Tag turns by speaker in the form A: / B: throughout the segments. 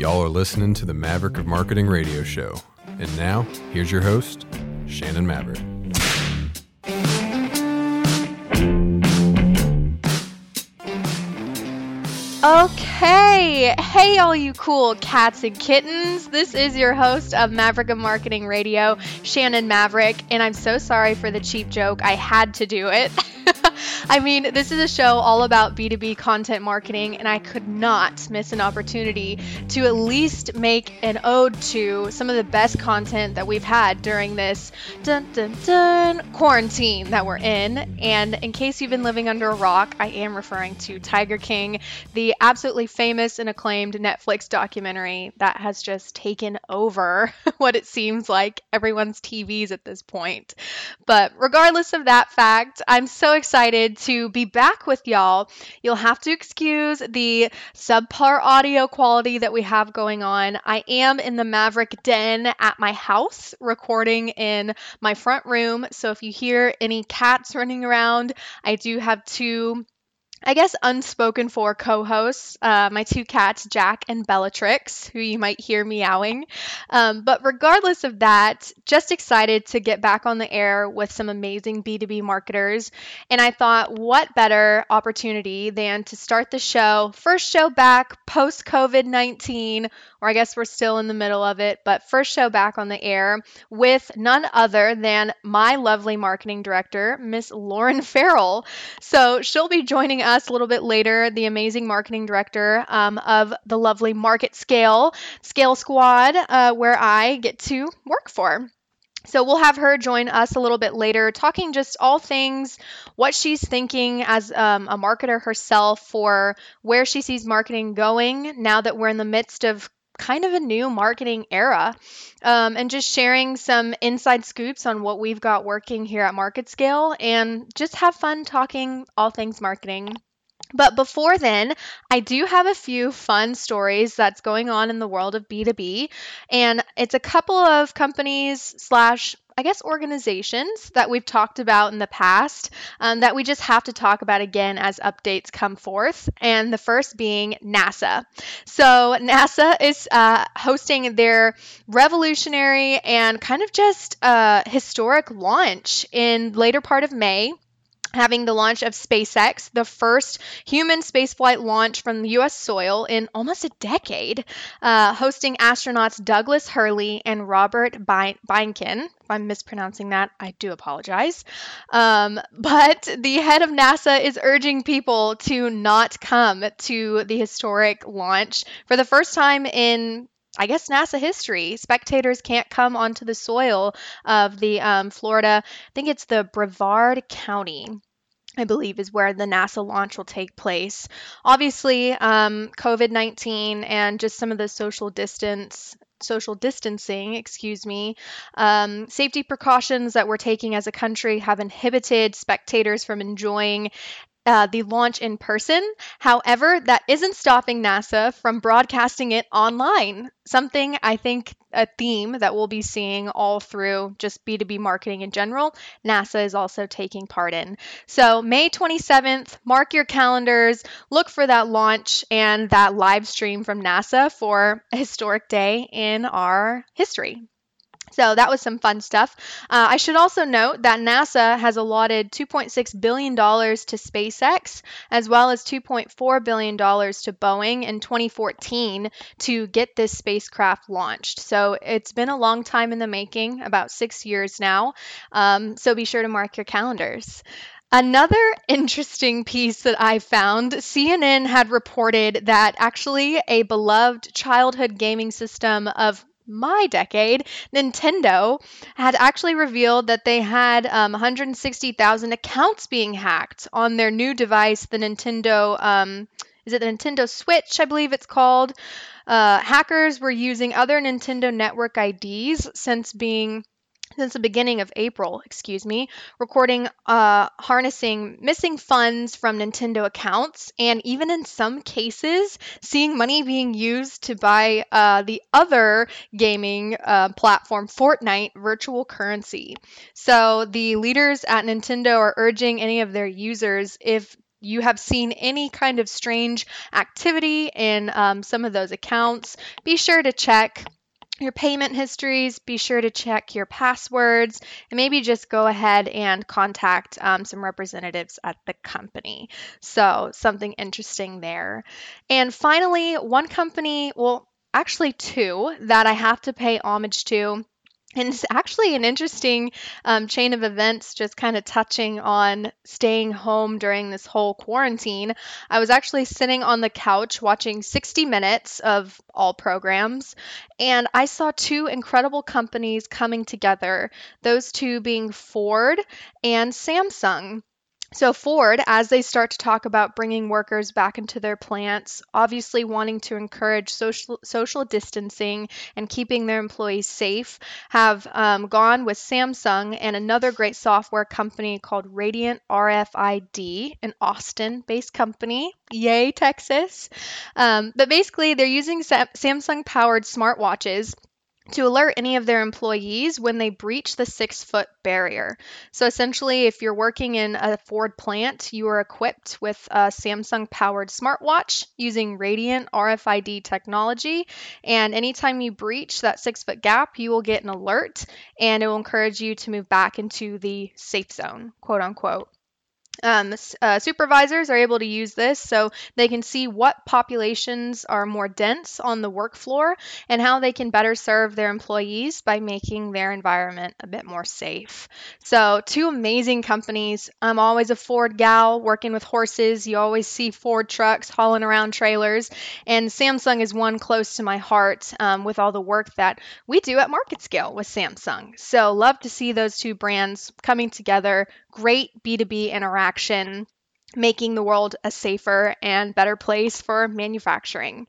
A: Y'all are listening to the Maverick of Marketing radio show. And now, here's your host, Shannon Maverick.
B: Okay. Hey, all you cool cats and kittens. This is your host of Maverick of Marketing Radio, Shannon Maverick, and I'm so sorry for the cheap joke. I had to do it. I mean, this is a show all about B2B content marketing, and I could not miss an opportunity to at least make an ode to some of the best content that we've had during this dun, dun, dun, quarantine that we're in. And in case you've been living under a rock, I am referring to Tiger King, the absolutely famous and acclaimed Netflix documentary that has just taken over what it seems like everyone's TVs at this point. But regardless of that fact, I'm so excited to be back with y'all. You'll have to excuse the subpar audio quality that we have going on. I am in the Maverick Den at my house recording in my front room. So if you hear any cats running around, I do have two I guess unspoken for co-hosts, uh, my two cats, Jack and Bellatrix, who you might hear meowing. Um, but regardless of that, just excited to get back on the air with some amazing B2B marketers. And I thought, what better opportunity than to start the show, first show back post COVID 19, or I guess we're still in the middle of it, but first show back on the air with none other than my lovely marketing director, Miss Lauren Farrell. So she'll be joining us us a little bit later, the amazing marketing director um, of the lovely Market Scale, Scale Squad, uh, where I get to work for. So we'll have her join us a little bit later, talking just all things, what she's thinking as um, a marketer herself for where she sees marketing going now that we're in the midst of kind of a new marketing era um, and just sharing some inside scoops on what we've got working here at Market Scale and just have fun talking all things marketing. But before then, I do have a few fun stories that's going on in the world of B2B. And it's a couple of companies slash I guess, organizations that we've talked about in the past um, that we just have to talk about again as updates come forth. And the first being NASA. So, NASA is uh, hosting their revolutionary and kind of just uh, historic launch in later part of May having the launch of SpaceX, the first human spaceflight launch from U.S. soil in almost a decade, uh, hosting astronauts Douglas Hurley and Robert Behnken. If I'm mispronouncing that, I do apologize. Um, but the head of NASA is urging people to not come to the historic launch for the first time in I guess NASA history. Spectators can't come onto the soil of the um, Florida. I think it's the Brevard County. I believe is where the NASA launch will take place. Obviously, um, COVID 19 and just some of the social distance social distancing, excuse me, um, safety precautions that we're taking as a country have inhibited spectators from enjoying uh, the launch in person. However, that isn't stopping NASA from broadcasting it online. Something I think a theme that we'll be seeing all through just B2B marketing in general, NASA is also taking part in. So, May 27th, mark your calendars, look for that launch and that live stream from NASA for a historic day in our history. So that was some fun stuff. Uh, I should also note that NASA has allotted $2.6 billion to SpaceX, as well as $2.4 billion to Boeing in 2014 to get this spacecraft launched. So it's been a long time in the making, about six years now. Um, so be sure to mark your calendars. Another interesting piece that I found CNN had reported that actually a beloved childhood gaming system of my decade, Nintendo had actually revealed that they had um, 160,000 accounts being hacked on their new device, the Nintendo. Um, is it the Nintendo Switch? I believe it's called. Uh, hackers were using other Nintendo network IDs since being since the beginning of April, excuse me, recording uh, harnessing missing funds from Nintendo accounts, and even in some cases, seeing money being used to buy uh, the other gaming uh, platform, Fortnite, virtual currency. So the leaders at Nintendo are urging any of their users, if you have seen any kind of strange activity in um, some of those accounts, be sure to check your payment histories, be sure to check your passwords, and maybe just go ahead and contact um, some representatives at the company. So, something interesting there. And finally, one company, well, actually, two that I have to pay homage to and it's actually an interesting um, chain of events, just kind of touching on staying home during this whole quarantine. I was actually sitting on the couch watching 60 minutes of all programs, and I saw two incredible companies coming together, those two being Ford and Samsung. So, Ford, as they start to talk about bringing workers back into their plants, obviously wanting to encourage social, social distancing and keeping their employees safe, have um, gone with Samsung and another great software company called Radiant RFID, an Austin based company. Yay, Texas. Um, but basically, they're using Sa- Samsung powered smartwatches to alert any of their employees when they breach the six foot barrier. So essentially, if you're working in a Ford plant, you are equipped with a Samsung powered smartwatch using Radiant RFID technology. And anytime you breach that six foot gap, you will get an alert and it will encourage you to move back into the safe zone, quote unquote. Um, uh, supervisors are able to use this so they can see what populations are more dense on the work floor and how they can better serve their employees by making their environment a bit more safe. So, two amazing companies. I'm always a Ford gal working with horses. You always see Ford trucks hauling around trailers, and Samsung is one close to my heart um, with all the work that we do at Market Scale with Samsung. So, love to see those two brands coming together, great B2B interaction, making the world a safer and better place for manufacturing.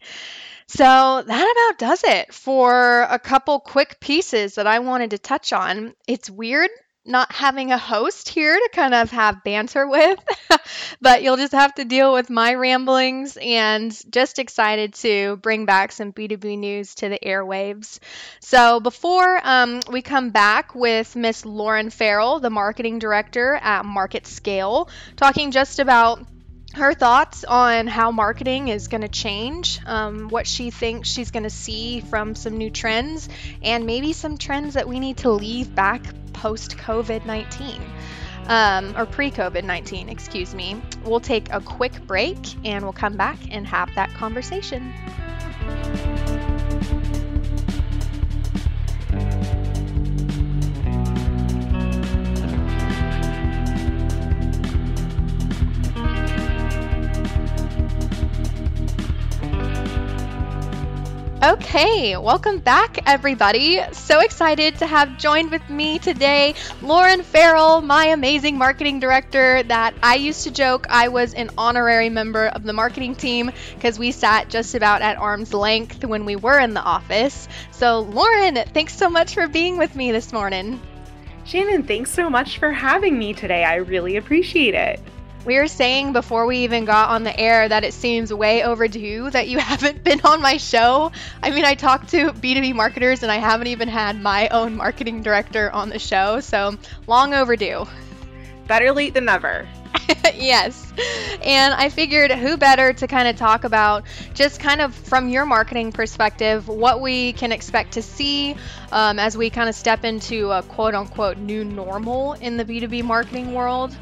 B: So that about does it for a couple quick pieces that I wanted to touch on. It's weird not having a host here to kind of have banter with, but you'll just have to deal with my ramblings and just excited to bring back some B2B news to the airwaves. So before um, we come back with Miss Lauren Farrell, the marketing director at Market Scale, talking just about her thoughts on how marketing is going to change, um, what she thinks she's going to see from some new trends, and maybe some trends that we need to leave back post COVID 19. Um, or pre COVID 19, excuse me. We'll take a quick break and we'll come back and have that conversation. Okay, welcome back, everybody. So excited to have joined with me today Lauren Farrell, my amazing marketing director. That I used to joke I was an honorary member of the marketing team because we sat just about at arm's length when we were in the office. So, Lauren, thanks so much for being with me this morning.
C: Shannon, thanks so much for having me today. I really appreciate it.
B: We were saying before we even got on the air that it seems way overdue that you haven't been on my show. I mean, I talked to B2B marketers and I haven't even had my own marketing director on the show, so long overdue.
C: Better late than never.
B: yes. And I figured who better to kind of talk about just kind of from your marketing perspective what we can expect to see um, as we kind of step into a quote unquote new normal in the B2B marketing world.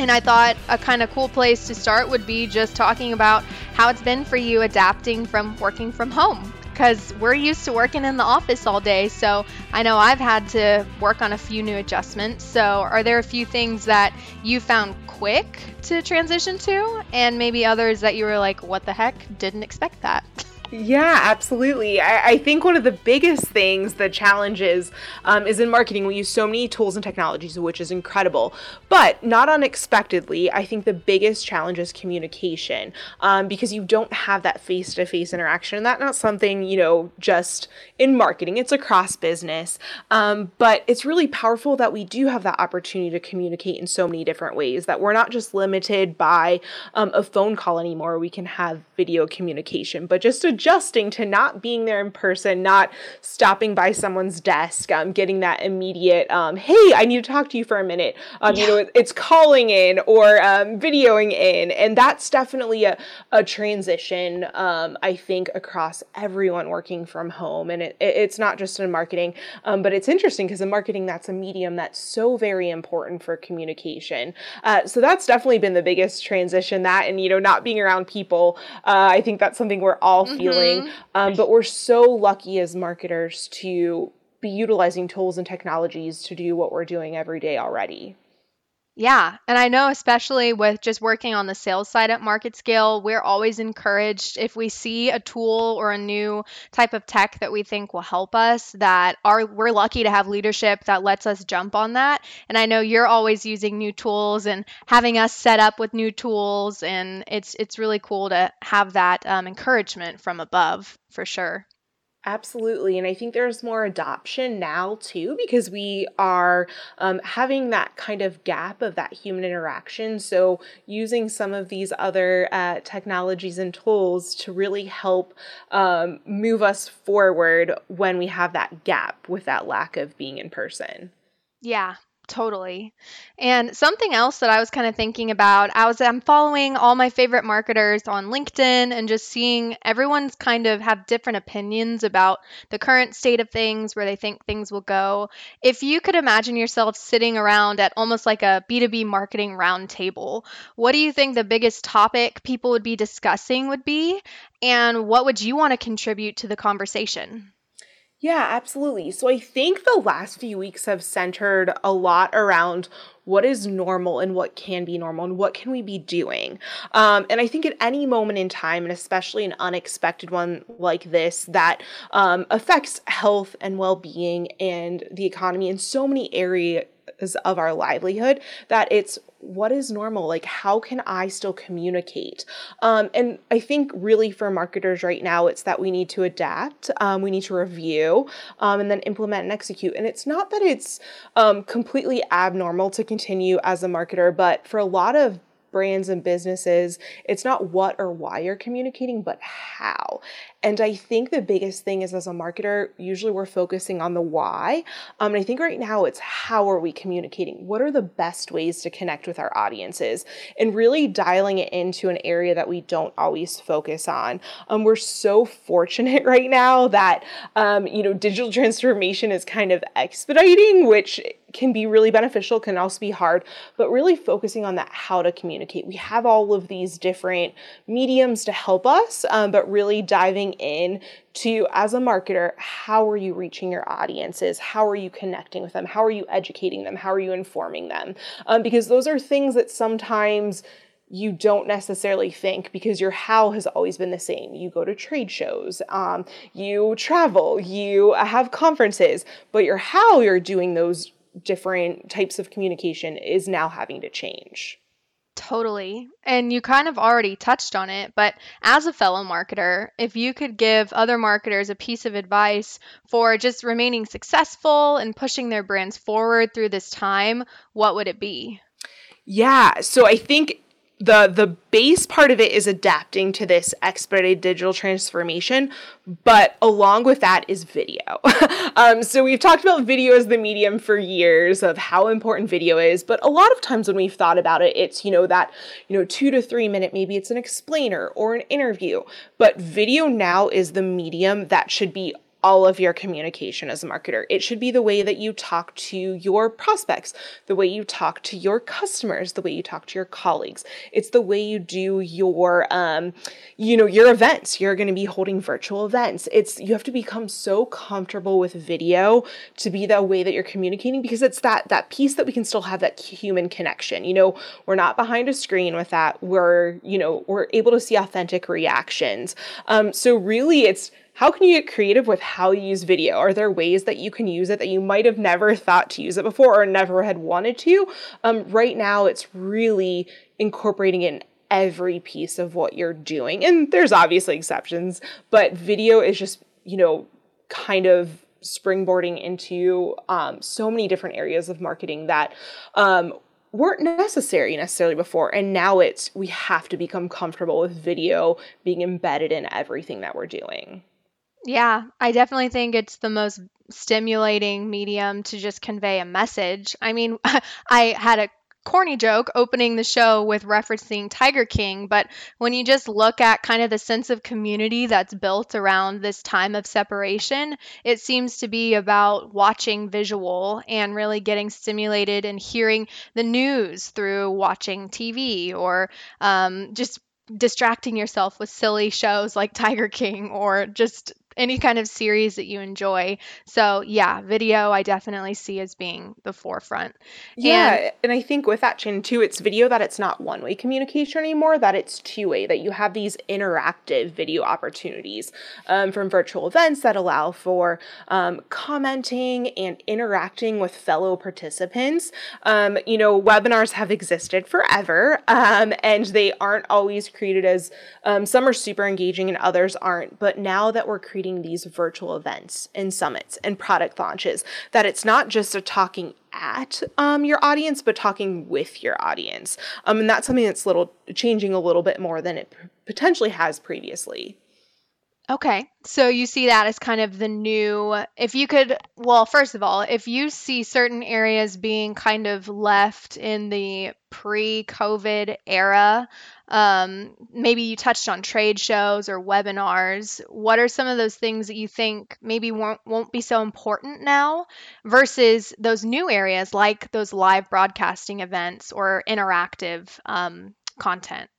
B: And I thought a kind of cool place to start would be just talking about how it's been for you adapting from working from home. Because we're used to working in the office all day. So I know I've had to work on a few new adjustments. So, are there a few things that you found quick to transition to? And maybe others that you were like, what the heck? Didn't expect that.
C: Yeah, absolutely. I, I, think one of the biggest things, the challenges, um, is in marketing. We use so many tools and technologies, which is incredible. But not unexpectedly, I think the biggest challenge is communication um, because you don't have that face to face interaction. And that's not something, you know, just in marketing, it's across business. Um, but it's really powerful that we do have that opportunity to communicate in so many different ways, that we're not just limited by um, a phone call anymore. We can have video communication, but just a adjusting to not being there in person, not stopping by someone's desk, um, getting that immediate, um, hey, I need to talk to you for a minute. Um, yeah. You know, it's calling in or um, videoing in. And that's definitely a, a transition, um, I think, across everyone working from home. And it, it, it's not just in marketing, um, but it's interesting because in marketing, that's a medium that's so very important for communication. Uh, so that's definitely been the biggest transition that, and, you know, not being around people. Uh, I think that's something we're all mm-hmm. feeling. Um, but we're so lucky as marketers to be utilizing tools and technologies to do what we're doing every day already.
B: Yeah. And I know, especially with just working on the sales side at Market Scale, we're always encouraged if we see a tool or a new type of tech that we think will help us, that are we're lucky to have leadership that lets us jump on that. And I know you're always using new tools and having us set up with new tools. And it's it's really cool to have that um, encouragement from above for sure.
C: Absolutely. And I think there's more adoption now too, because we are um, having that kind of gap of that human interaction. So, using some of these other uh, technologies and tools to really help um, move us forward when we have that gap with that lack of being in person.
B: Yeah, Totally. And something else that I was kind of thinking about, I was I'm following all my favorite marketers on LinkedIn and just seeing everyone's kind of have different opinions about the current state of things, where they think things will go. If you could imagine yourself sitting around at almost like a B2B marketing roundtable, what do you think the biggest topic people would be discussing would be? And what would you want to contribute to the conversation?
C: Yeah, absolutely. So I think the last few weeks have centered a lot around what is normal and what can be normal and what can we be doing. Um, and I think at any moment in time, and especially an unexpected one like this that um, affects health and well being and the economy in so many areas of our livelihood that it's what is normal? Like how can i still communicate? Um, and i think really for marketers right now it's that we need to adapt um, we need to review um, and then implement and execute. And it's not that it's um, completely abnormal to continue as a marketer but for a lot of brands and businesses, it's not what or why you're communicating, but how. And I think the biggest thing is as a marketer, usually we're focusing on the why. Um, and I think right now it's how are we communicating? What are the best ways to connect with our audiences? And really dialing it into an area that we don't always focus on. Um, we're so fortunate right now that, um, you know, digital transformation is kind of expediting, which can be really beneficial, can also be hard, but really focusing on that how to communicate. We have all of these different mediums to help us, um, but really diving in to, as a marketer, how are you reaching your audiences? How are you connecting with them? How are you educating them? How are you informing them? Um, because those are things that sometimes you don't necessarily think because your how has always been the same. You go to trade shows, um, you travel, you have conferences, but your how you're doing those different types of communication is now having to change.
B: Totally. And you kind of already touched on it, but as a fellow marketer, if you could give other marketers a piece of advice for just remaining successful and pushing their brands forward through this time, what would it be?
C: Yeah, so I think the the base part of it is adapting to this expedited digital transformation but along with that is video. Um, so we've talked about video as the medium for years of how important video is but a lot of times when we've thought about it it's you know that you know two to three minute maybe it's an explainer or an interview but video now is the medium that should be all of your communication as a marketer. It should be the way that you talk to your prospects, the way you talk to your customers, the way you talk to your colleagues. It's the way you do your, um, you know, your events. You're going to be holding virtual events. It's you have to become so comfortable with video to be the way that you're communicating because it's that that piece that we can still have that human connection. You know, we're not behind a screen with that. We're you know we're able to see authentic reactions. Um, so really, it's how can you get creative with how you use video? Are there ways that you can use it that you might have never thought to use it before or never had wanted to? Um, right now, it's really incorporating it in every piece of what you're doing. And there's obviously exceptions, but video is just, you know, kind of springboarding into um, so many different areas of marketing that um, weren't necessary necessarily before. And now it's we have to become comfortable with video being embedded in everything that we're doing.
B: Yeah, I definitely think it's the most stimulating medium to just convey a message. I mean, I had a corny joke opening the show with referencing Tiger King, but when you just look at kind of the sense of community that's built around this time of separation, it seems to be about watching visual and really getting stimulated and hearing the news through watching TV or um, just distracting yourself with silly shows like Tiger King or just any kind of series that you enjoy. So, yeah, video I definitely see as being the forefront.
C: Yeah, and, and I think with that chin too, it's video that it's not one way communication anymore, that it's two way, that you have these interactive video opportunities um, from virtual events that allow for um, commenting and interacting with fellow participants. Um, you know, webinars have existed forever um, and they aren't always created as um, some are super engaging and others aren't. But now that we're creating these virtual events and summits and product launches that it's not just a talking at um, your audience but talking with your audience. Um, and that's something that's little changing a little bit more than it p- potentially has previously
B: Okay. So you see that as kind of the new, if you could, well, first of all, if you see certain areas being kind of left in the pre COVID era, um, maybe you touched on trade shows or webinars. What are some of those things that you think maybe won't, won't be so important now versus those new areas like those live broadcasting events or interactive um, content?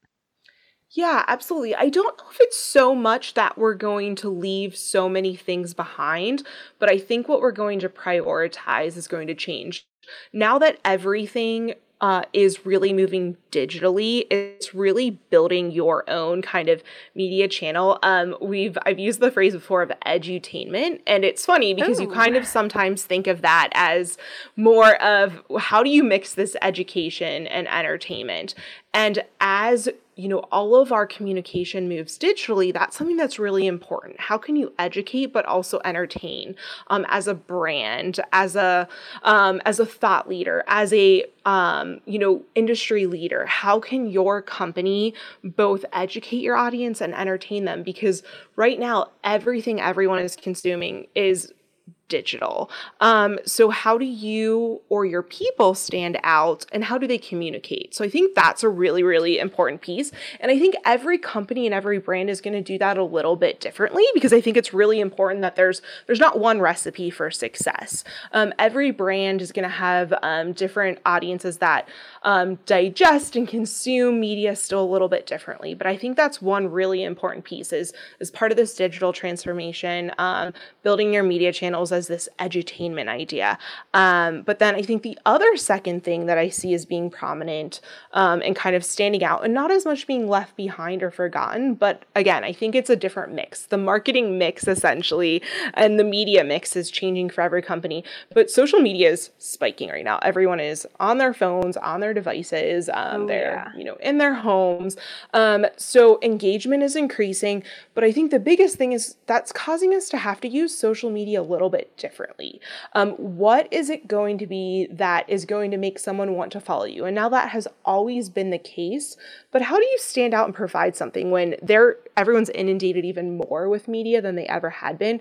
C: Yeah, absolutely. I don't know if it's so much that we're going to leave so many things behind, but I think what we're going to prioritize is going to change. Now that everything uh, is really moving digitally. It's really building your own kind of media channel. Um, we've I've used the phrase before of edutainment, and it's funny because Ooh. you kind of sometimes think of that as more of how do you mix this education and entertainment. And as you know, all of our communication moves digitally, that's something that's really important. How can you educate but also entertain um, as a brand, as a um, as a thought leader, as a um, you know industry leader? How can your company both educate your audience and entertain them? Because right now, everything everyone is consuming is digital. Um, so, how do you or your people stand out and how do they communicate? So, I think that's a really, really important piece. And I think every company and every brand is going to do that a little bit differently because I think it's really important that there's there's not one recipe for success. Um, every brand is going to have um, different audiences that um, digest and consume media still a little bit differently. But I think that's one really important piece is as part of this digital transformation, um, building your media channels as this edutainment idea. Um, but then I think the other second thing that I see as being prominent um, and kind of standing out, and not as much being left behind or forgotten, but again, I think it's a different mix. The marketing mix essentially and the media mix is changing for every company. But social media is spiking right now. Everyone is on their phones, on their their devices. Um, oh, they're yeah. you know in their homes. Um, so engagement is increasing, but I think the biggest thing is that's causing us to have to use social media a little bit differently. Um, what is it going to be that is going to make someone want to follow you? And now that has always been the case, but how do you stand out and provide something when they're everyone's inundated even more with media than they ever had been?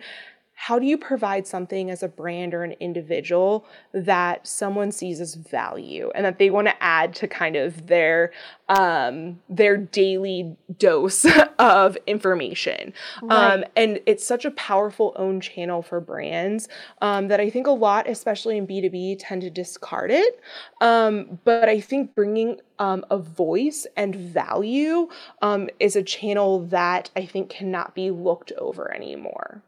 C: How do you provide something as a brand or an individual that someone sees as value and that they want to add to kind of their um, their daily dose of information? Right. um, and it's such a powerful own channel for brands um, that i think a lot especially in b2b tend to discard it. Um, but i think bringing um, a voice and value um, is a channel that i think cannot be looked over anymore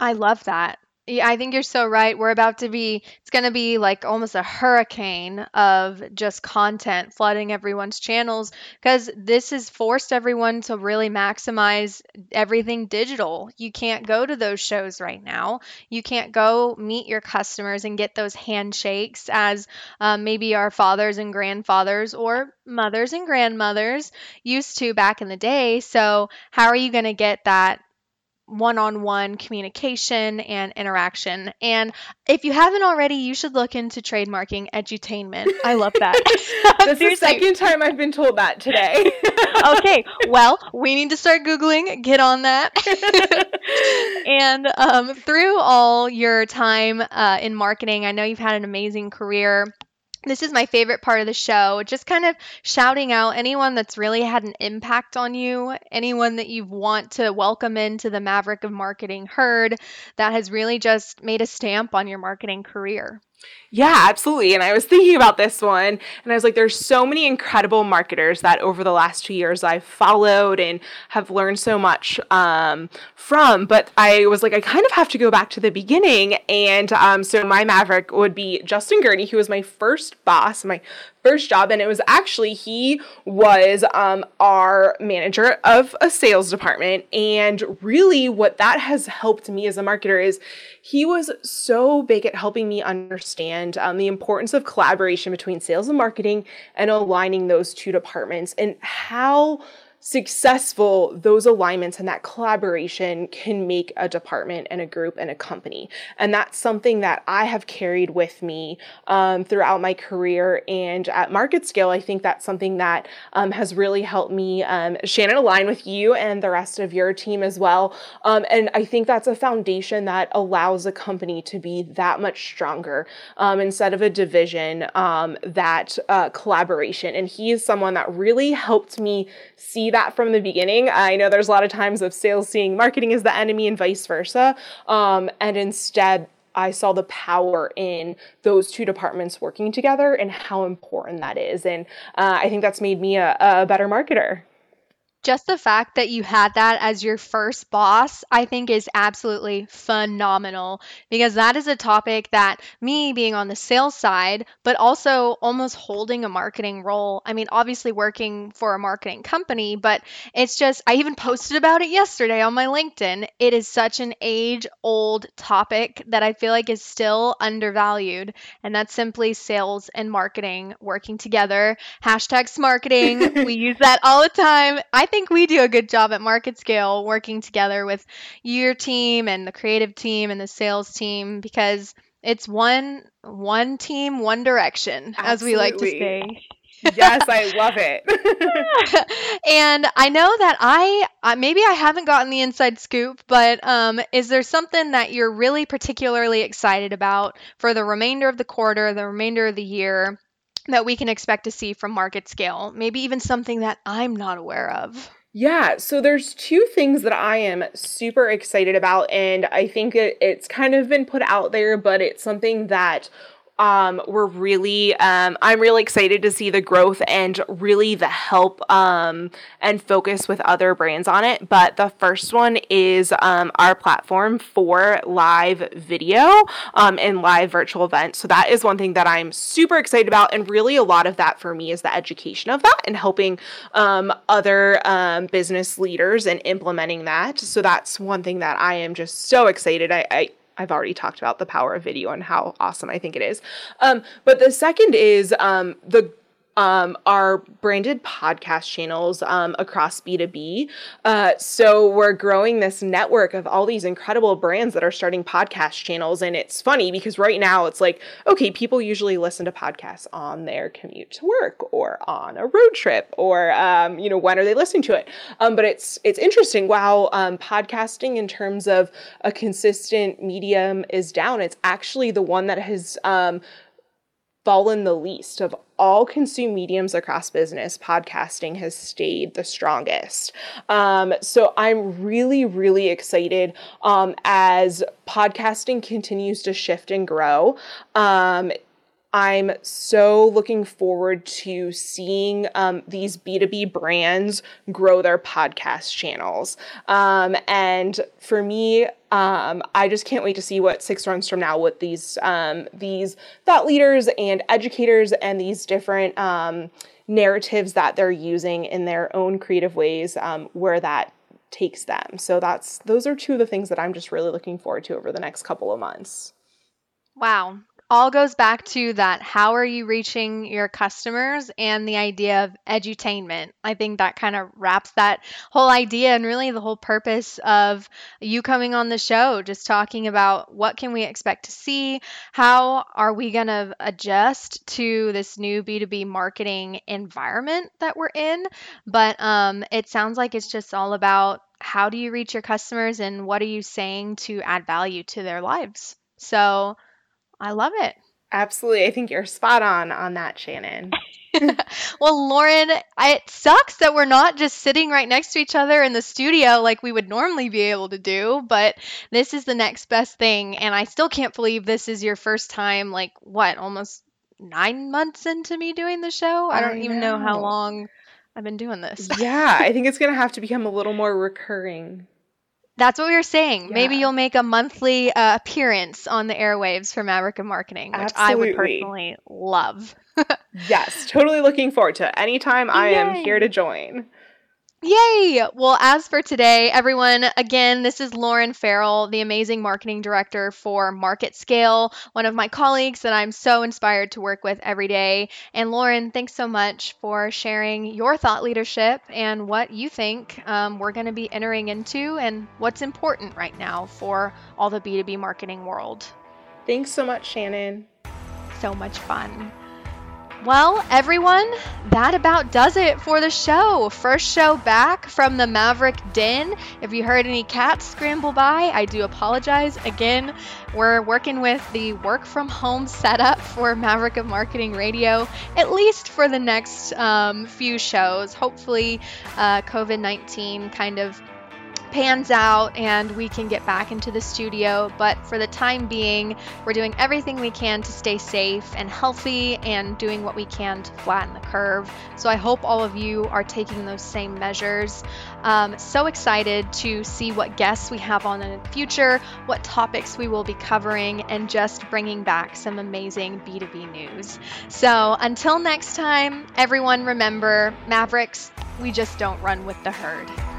B: I love that. Yeah, I think you're so right. We're about to be, it's going to be like almost a hurricane of just content flooding everyone's channels because this has forced everyone to really maximize everything digital. You can't go to those shows right now. You can't go meet your customers and get those handshakes as um, maybe our fathers and grandfathers or mothers and grandmothers used to back in the day. So, how are you going to get that one on one communication and interaction. And if you haven't already, you should look into trademarking edutainment. I love that.
C: That's the second time I've been told that today.
B: okay, well, we need to start Googling, get on that. and um, through all your time uh, in marketing, I know you've had an amazing career this is my favorite part of the show. Just kind of shouting out anyone that's really had an impact on you, anyone that you want to welcome into the Maverick of Marketing herd that has really just made a stamp on your marketing career.
C: Yeah, absolutely. And I was thinking about this one and I was like, there's so many incredible marketers that over the last two years I've followed and have learned so much um, from. But I was like, I kind of have to go back to the beginning. And um, so my Maverick would be Justin Gurney, who was my first boss, my first job. And it was actually, he was um, our manager of a sales department. And really, what that has helped me as a marketer is he was so big at helping me understand um, the importance of collaboration between sales and marketing and aligning those two departments and how successful those alignments and that collaboration can make a department and a group and a company. And that's something that I have carried with me um, throughout my career. And at Market Scale, I think that's something that um, has really helped me, um, Shannon, align with you and the rest of your team as well. Um, and I think that's a foundation that allows a company to be that much stronger um, instead of a division, um, that uh, collaboration. And he is someone that really helped me see that from the beginning. I know there's a lot of times of sales seeing marketing as the enemy and vice versa. Um, and instead, I saw the power in those two departments working together and how important that is. And uh, I think that's made me a, a better marketer
B: just the fact that you had that as your first boss, I think is absolutely phenomenal because that is a topic that me being on the sales side, but also almost holding a marketing role. I mean, obviously working for a marketing company, but it's just, I even posted about it yesterday on my LinkedIn. It is such an age old topic that I feel like is still undervalued. And that's simply sales and marketing working together. Hashtag marketing. we use that all the time. I think think we do a good job at market scale working together with your team and the creative team and the sales team because it's one one team, one direction, Absolutely. as we like to say.
C: yes, I love it.
B: and I know that I uh, maybe I haven't gotten the inside scoop, but um, is there something that you're really particularly excited about for the remainder of the quarter, the remainder of the year? That we can expect to see from market scale? Maybe even something that I'm not aware of.
C: Yeah, so there's two things that I am super excited about, and I think it, it's kind of been put out there, but it's something that um, we're really um, i'm really excited to see the growth and really the help um, and focus with other brands on it. But the first one is um, our platform for live video um, and live virtual events. So that is one thing that i'm super excited about and really a lot of that for me is the education of that and helping um, other business leaders and implementing that. So that's one thing that i am just so excited. I, I I've already talked about the power of video and how awesome I think it is. Um, but the second is um, the um, our branded podcast channels um, across B2B. Uh, so we're growing this network of all these incredible brands that are starting podcast channels. And it's funny because right now it's like, okay, people usually listen to podcasts on their commute to work or on a road trip or, um, you know, when are they listening to it? Um, but it's, it's interesting. While um, podcasting in terms of a consistent medium is down, it's actually the one that has um, fallen the least of all consumed mediums across business, podcasting has stayed the strongest. Um, so I'm really, really excited um, as podcasting continues to shift and grow. Um, I'm so looking forward to seeing um, these B2B brands grow their podcast channels. Um, and for me, um, I just can't wait to see what six months from now with these um, these thought leaders and educators and these different um, narratives that they're using in their own creative ways, um, where that takes them. So that's those are two of the things that I'm just really looking forward to over the next couple of months.
B: Wow, all goes back to that how are you reaching your customers and the idea of edutainment. I think that kind of wraps that whole idea and really the whole purpose of you coming on the show, just talking about what can we expect to see, how are we going to adjust to this new B2B marketing environment that we're in. But um, it sounds like it's just all about how do you reach your customers and what are you saying to add value to their lives. So I love it.
C: Absolutely. I think you're spot on on that, Shannon.
B: well, Lauren, it sucks that we're not just sitting right next to each other in the studio like we would normally be able to do, but this is the next best thing. And I still can't believe this is your first time, like, what, almost nine months into me doing the show? I don't I even know. know how long I've been doing this.
C: yeah, I think it's going to have to become a little more recurring.
B: That's what we were saying. Yeah. Maybe you'll make a monthly uh, appearance on the airwaves for Maverick and Marketing, which Absolutely. I would personally love.
C: yes, totally looking forward to it. Anytime I am here to join.
B: Yay! Well, as for today, everyone, again, this is Lauren Farrell, the amazing marketing director for Market Scale, one of my colleagues that I'm so inspired to work with every day. And Lauren, thanks so much for sharing your thought leadership and what you think um, we're going to be entering into and what's important right now for all the B2B marketing world.
C: Thanks so much, Shannon.
B: So much fun. Well, everyone, that about does it for the show. First show back from the Maverick Den. If you heard any cats scramble by, I do apologize. Again, we're working with the work from home setup for Maverick of Marketing Radio, at least for the next um, few shows. Hopefully, uh, COVID 19 kind of pans out and we can get back into the studio. But for the time being, we're doing everything we can to stay safe and healthy and doing what we can to flatten the curve. So I hope all of you are taking those same measures. Um, so excited to see what guests we have on in the future, what topics we will be covering, and just bringing back some amazing B2B news. So until next time, everyone remember Mavericks, we just don't run with the herd.